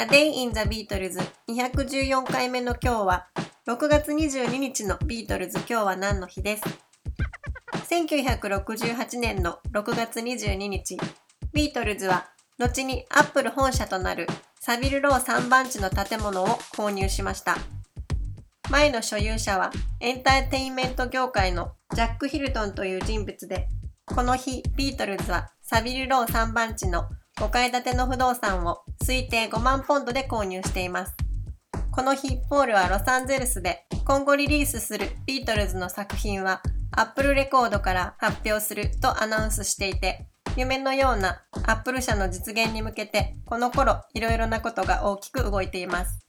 A Day in the Beatles 214回目の今日は6月22日のビートルズ今日は何の日です？1968年の6月22日ビートルズは後にアップル本社となるサビルロー3番地の建物を購入しました。前の所有者はエンターテインメント業界のジャック・ヒルトンという人物でこの日ビートルズはサビルロー3番地の5階建ての不動産を推定5万ポンドで購入しています。この日、ポールはロサンゼルスで今後リリースするビートルズの作品はアップルレコードから発表するとアナウンスしていて、夢のようなアップル社の実現に向けてこの頃いろいろなことが大きく動いています。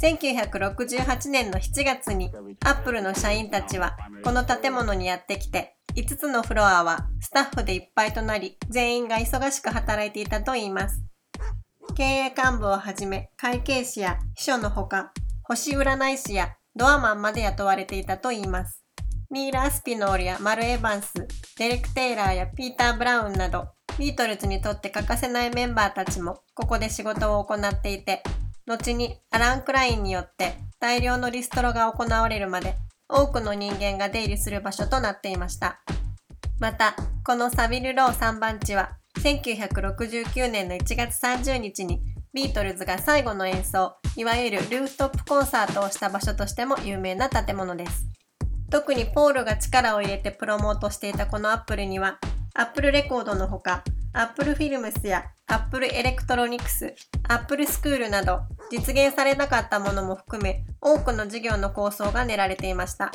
1968年の7月にアップルの社員たちはこの建物にやってきて5つのフロアはスタッフでいっぱいとなり、全員が忙しく働いていたといいます。経営幹部をはじめ、会計士や秘書のほか、星占い師やドアマンまで雇われていたといいます。ニーラ・アスピノールやマル・エヴァンス、デレク・テイラーやピーター・ブラウンなど、ビートルズにとって欠かせないメンバーたちもここで仕事を行っていて、後にアラン・クラインによって大量のリストロが行われるまで多くの人間が出入りする場所となっていました。また、このサビルロー3番地は、1969年の1月30日にビートルズが最後の演奏、いわゆるルーフトップコンサートをした場所としても有名な建物です。特にポールが力を入れてプロモートしていたこのアップルには、アップルレコードのほか、アップルフィルムスやアップルエレクトロニクス、アップルスクールなど実現されなかったものも含め多くの事業の構想が練られていました。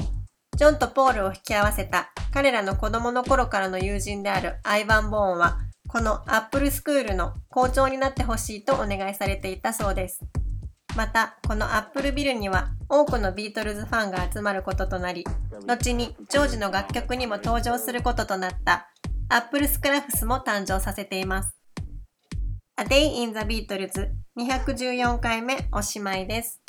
ジョンとポールを引き合わせた彼らの子供の頃からの友人であるアイヴァン・ボーンは、このアップルスクールの校長になってほしいとお願いされていたそうです。また、このアップルビルには多くのビートルズファンが集まることとなり、後にジョージの楽曲にも登場することとなったアップルスクラフスも誕生させています。A Day in the Beatles 214回目おしまいです。